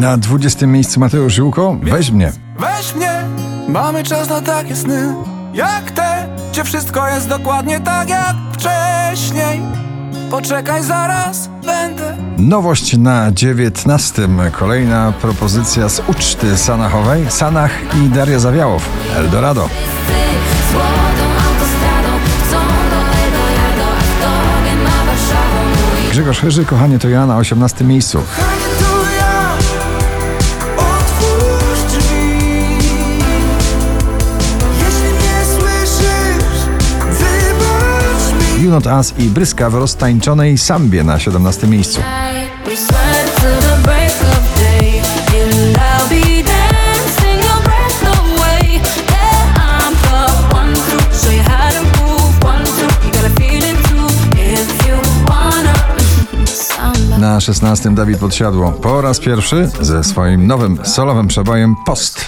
Na 20 miejscu Mateusz Żółko, weź mnie. Weź mnie, mamy czas na takie sny Jak te, gdzie wszystko jest dokładnie tak jak wcześniej Poczekaj zaraz, będę Nowość na 19. Kolejna propozycja z uczty sanachowej. Sanach i Daria Zawiałow. Eldorado. Grzegorz Chyży, kochanie to ja na 18 miejscu. You Not Us i Bryska w roztańczonej sambie na 17 miejscu. Na 16 Dawid Podsiadło. Po raz pierwszy ze swoim nowym solowym przebojem Post.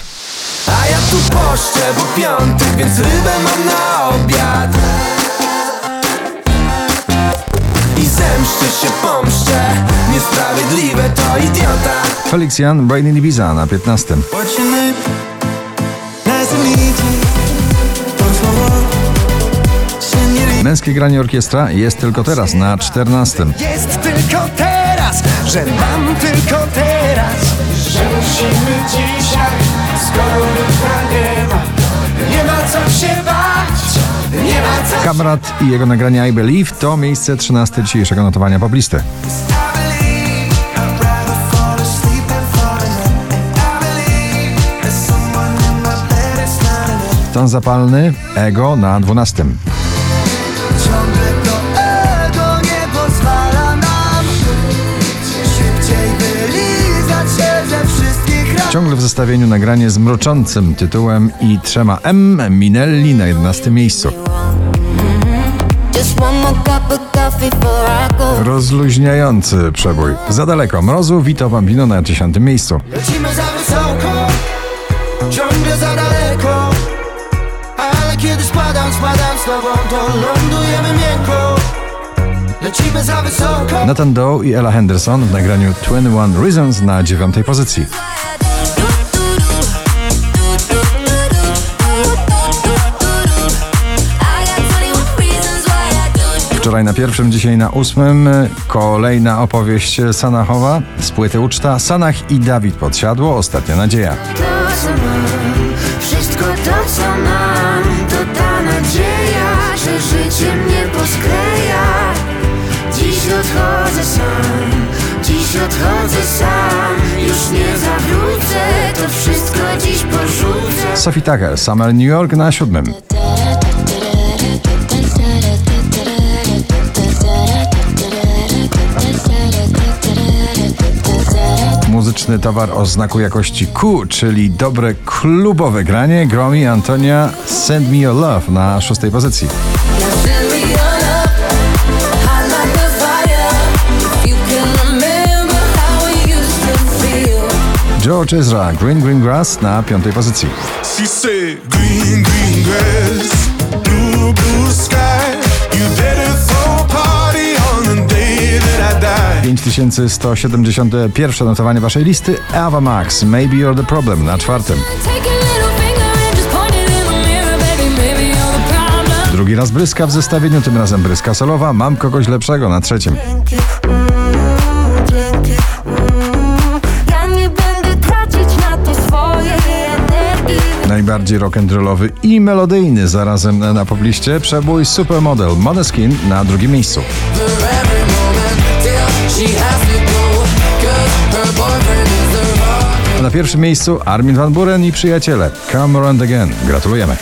A ja tu poszczę, bo piątek, więc rybę mam na obiad I zemszczę się, pomszczę Niesprawiedliwe to idiota Felix Jan, Brain in Ibiza na 15. What's your name? Nice to meet you Por favor Señorita Męskie granie orkiestra jest tylko teraz na 14. Jest tylko teraz, że mam tylko teraz Że musimy dzisiaj, skoro jutra nie ma Nie ma co się Kamrat i jego nagranie I Believe to miejsce 13 dzisiejszego notowania poblisty. Stan zapalny, Ego na 12. Ciągle to ego nie pozwala nam Szybciej wylizać się ze wszystkich ran Ciągle w zestawieniu nagranie z mroczącym tytułem i trzema M Minelli na 11 miejscu. Rozluźniający przebój. Za daleko. Mrozu, Vito Bambino na 10 miejscu. Lecimy za wysoko, ciągle za daleko Ale kiedy spadam, spadam z tobą, to lądujemy miękko Lecimy za wysoko Nathan Doe i Ella Henderson w nagraniu 21 Reasons na 9 pozycji. Wczoraj na pierwszym, dzisiaj na ósmym. Kolejna opowieść Sanachowa z płyty Uczta. Sanach i Dawid Podsiadło. Ostatnia nadzieja. To co mam, wszystko to co mam To ta nadzieja, że życie mnie poskleja Dziś odchodzę sam, dziś odchodzę sam Już nie zawrócę, to wszystko dziś porzucę Sophie Tucker, Summer New York na siódmym. Towar o znaku jakości Q, czyli dobre klubowe granie. Gromi Antonia Send Me Your Love na szóstej pozycji. George Ezra, Green Green Grass na piątej pozycji. She said, Green, green grass, blue, blue sky. 5171 notowanie waszej listy. Ava Max, Maybe You're the Problem na czwartym. Drugi raz bryska w zestawieniu, tym razem bryska solowa. Mam kogoś lepszego na trzecim. Najbardziej rock'n'rollowy i melodyjny zarazem na pobliście przebój Supermodel Moneskin na drugim miejscu. na pierwszym miejscu Armin Van Buren i przyjaciele. Come Around Again. Gratulujemy.